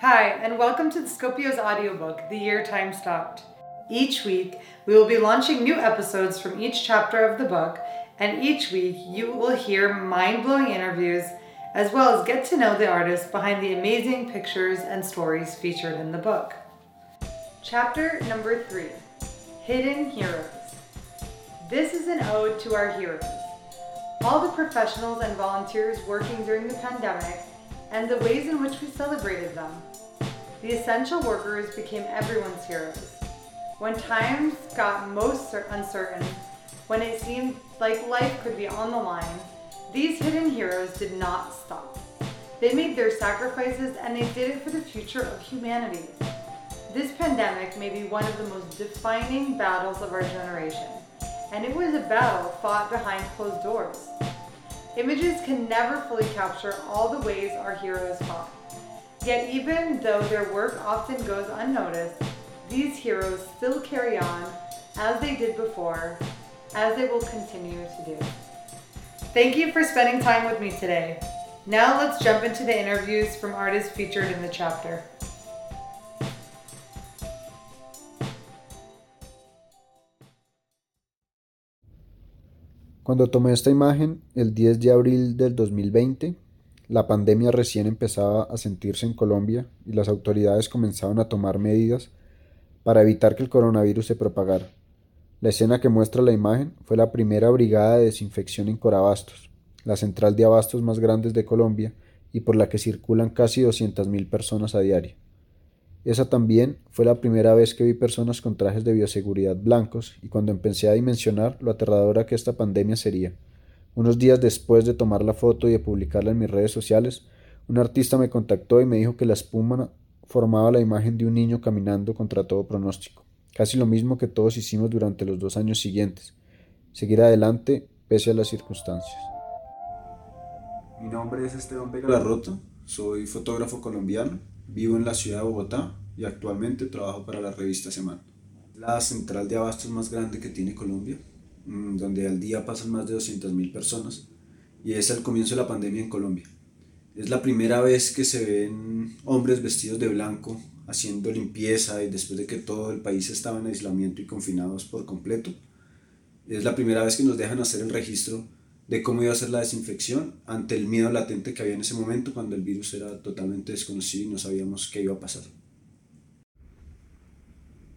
Hi, and welcome to the Scopio's audiobook, The Year Time Stopped. Each week, we will be launching new episodes from each chapter of the book, and each week you will hear mind blowing interviews as well as get to know the artists behind the amazing pictures and stories featured in the book. Chapter number three Hidden Heroes. This is an ode to our heroes, all the professionals and volunteers working during the pandemic, and the ways in which we celebrated them. The essential workers became everyone's heroes. When times got most uncertain, when it seemed like life could be on the line, these hidden heroes did not stop. They made their sacrifices and they did it for the future of humanity. This pandemic may be one of the most defining battles of our generation, and it was a battle fought behind closed doors. Images can never fully capture all the ways our heroes fought. Yet, even though their work often goes unnoticed, these heroes still carry on as they did before, as they will continue to do. Thank you for spending time with me today. Now let's jump into the interviews from artists featured in the chapter. Cuando tomé esta imagen, el 10 de abril del 2020, la pandemia recién empezaba a sentirse en Colombia y las autoridades comenzaban a tomar medidas para evitar que el coronavirus se propagara. La escena que muestra la imagen fue la primera brigada de desinfección en Corabastos, la central de abastos más grande de Colombia y por la que circulan casi 200.000 personas a diario. Esa también fue la primera vez que vi personas con trajes de bioseguridad blancos y cuando empecé a dimensionar lo aterradora que esta pandemia sería. Unos días después de tomar la foto y de publicarla en mis redes sociales, un artista me contactó y me dijo que la espuma formaba la imagen de un niño caminando contra todo pronóstico, casi lo mismo que todos hicimos durante los dos años siguientes, seguir adelante pese a las circunstancias. Mi nombre es Esteban Vega Larroto, soy fotógrafo colombiano Vivo en la ciudad de Bogotá y actualmente trabajo para la revista Semana. La central de abastos más grande que tiene Colombia, donde al día pasan más de 200.000 personas y es el comienzo de la pandemia en Colombia. Es la primera vez que se ven hombres vestidos de blanco haciendo limpieza y después de que todo el país estaba en aislamiento y confinados por completo. Es la primera vez que nos dejan hacer el registro de cómo iba a ser la desinfección ante el miedo latente que había en ese momento cuando el virus era totalmente desconocido y no sabíamos qué iba a pasar.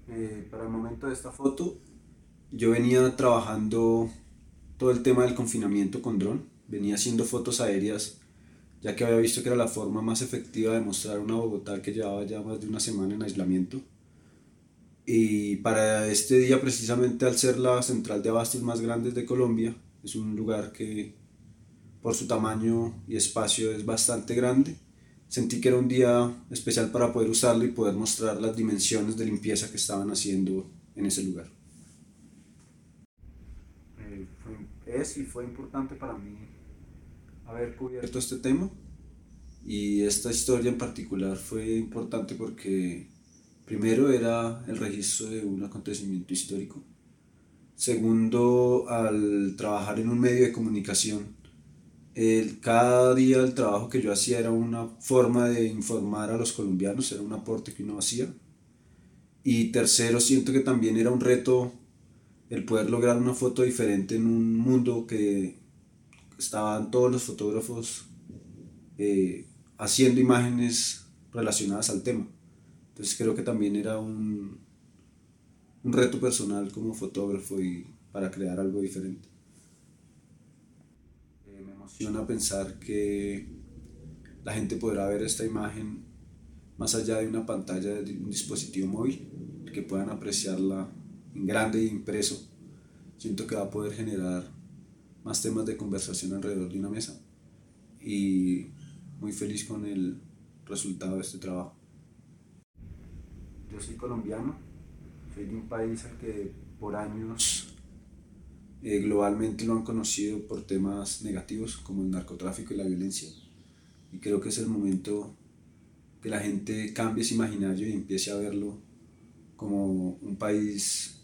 Eh, para el momento de esta foto, yo venía trabajando todo el tema del confinamiento con dron, venía haciendo fotos aéreas ya que había visto que era la forma más efectiva de mostrar una Bogotá que llevaba ya más de una semana en aislamiento. Y para este día, precisamente al ser la central de abastos más grande de Colombia, es un lugar que por su tamaño y espacio es bastante grande. Sentí que era un día especial para poder usarlo y poder mostrar las dimensiones de limpieza que estaban haciendo en ese lugar. Eh, y fue importante para mí haber cubierto este tema y esta historia en particular fue importante porque primero era el registro de un acontecimiento histórico Segundo, al trabajar en un medio de comunicación, el, cada día el trabajo que yo hacía era una forma de informar a los colombianos, era un aporte que uno hacía. Y tercero, siento que también era un reto el poder lograr una foto diferente en un mundo que estaban todos los fotógrafos eh, haciendo imágenes relacionadas al tema. Entonces creo que también era un, un reto personal como fotógrafo y para crear algo diferente. Eh, me emociona pensar que la gente podrá ver esta imagen más allá de una pantalla de un dispositivo móvil, que puedan apreciarla en grande y impreso. Siento que va a poder generar más temas de conversación alrededor de una mesa y muy feliz con el resultado de este trabajo. Yo soy colombiano, soy de un país al que por años eh, globalmente lo han conocido por temas negativos como el narcotráfico y la violencia. Y creo que es el momento que la gente cambie ese imaginario y empiece a verlo como un país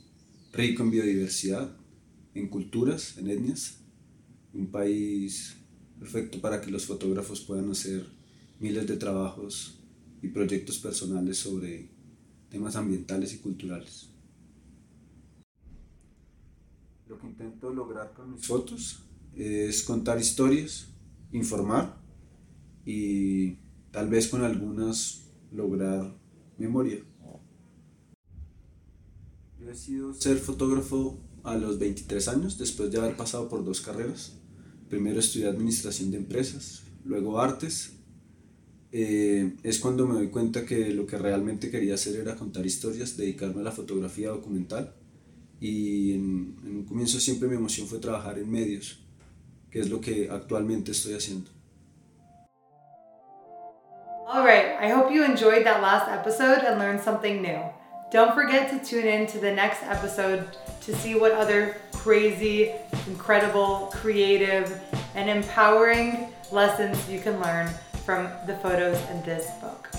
rico en biodiversidad, en culturas, en etnias, un país perfecto para que los fotógrafos puedan hacer miles de trabajos y proyectos personales sobre temas ambientales y culturales. Lo que intento lograr con mis fotos es contar historias, informar y tal vez con algunas lograr memoria. Decidido ser fotógrafo a los 23 años, después de haber pasado por dos carreras. Primero estudié administración de empresas, luego artes. Eh, es cuando me doy cuenta que lo que realmente quería hacer era contar historias, dedicarme a la fotografía documental. Y en, en un comienzo siempre mi emoción fue trabajar en medios, que es lo que actualmente estoy haciendo. All right, I hope you enjoyed that last episode and learned something new. Don't forget to tune in to the next episode to see what other crazy, incredible, creative, and empowering lessons you can learn from the photos in this book.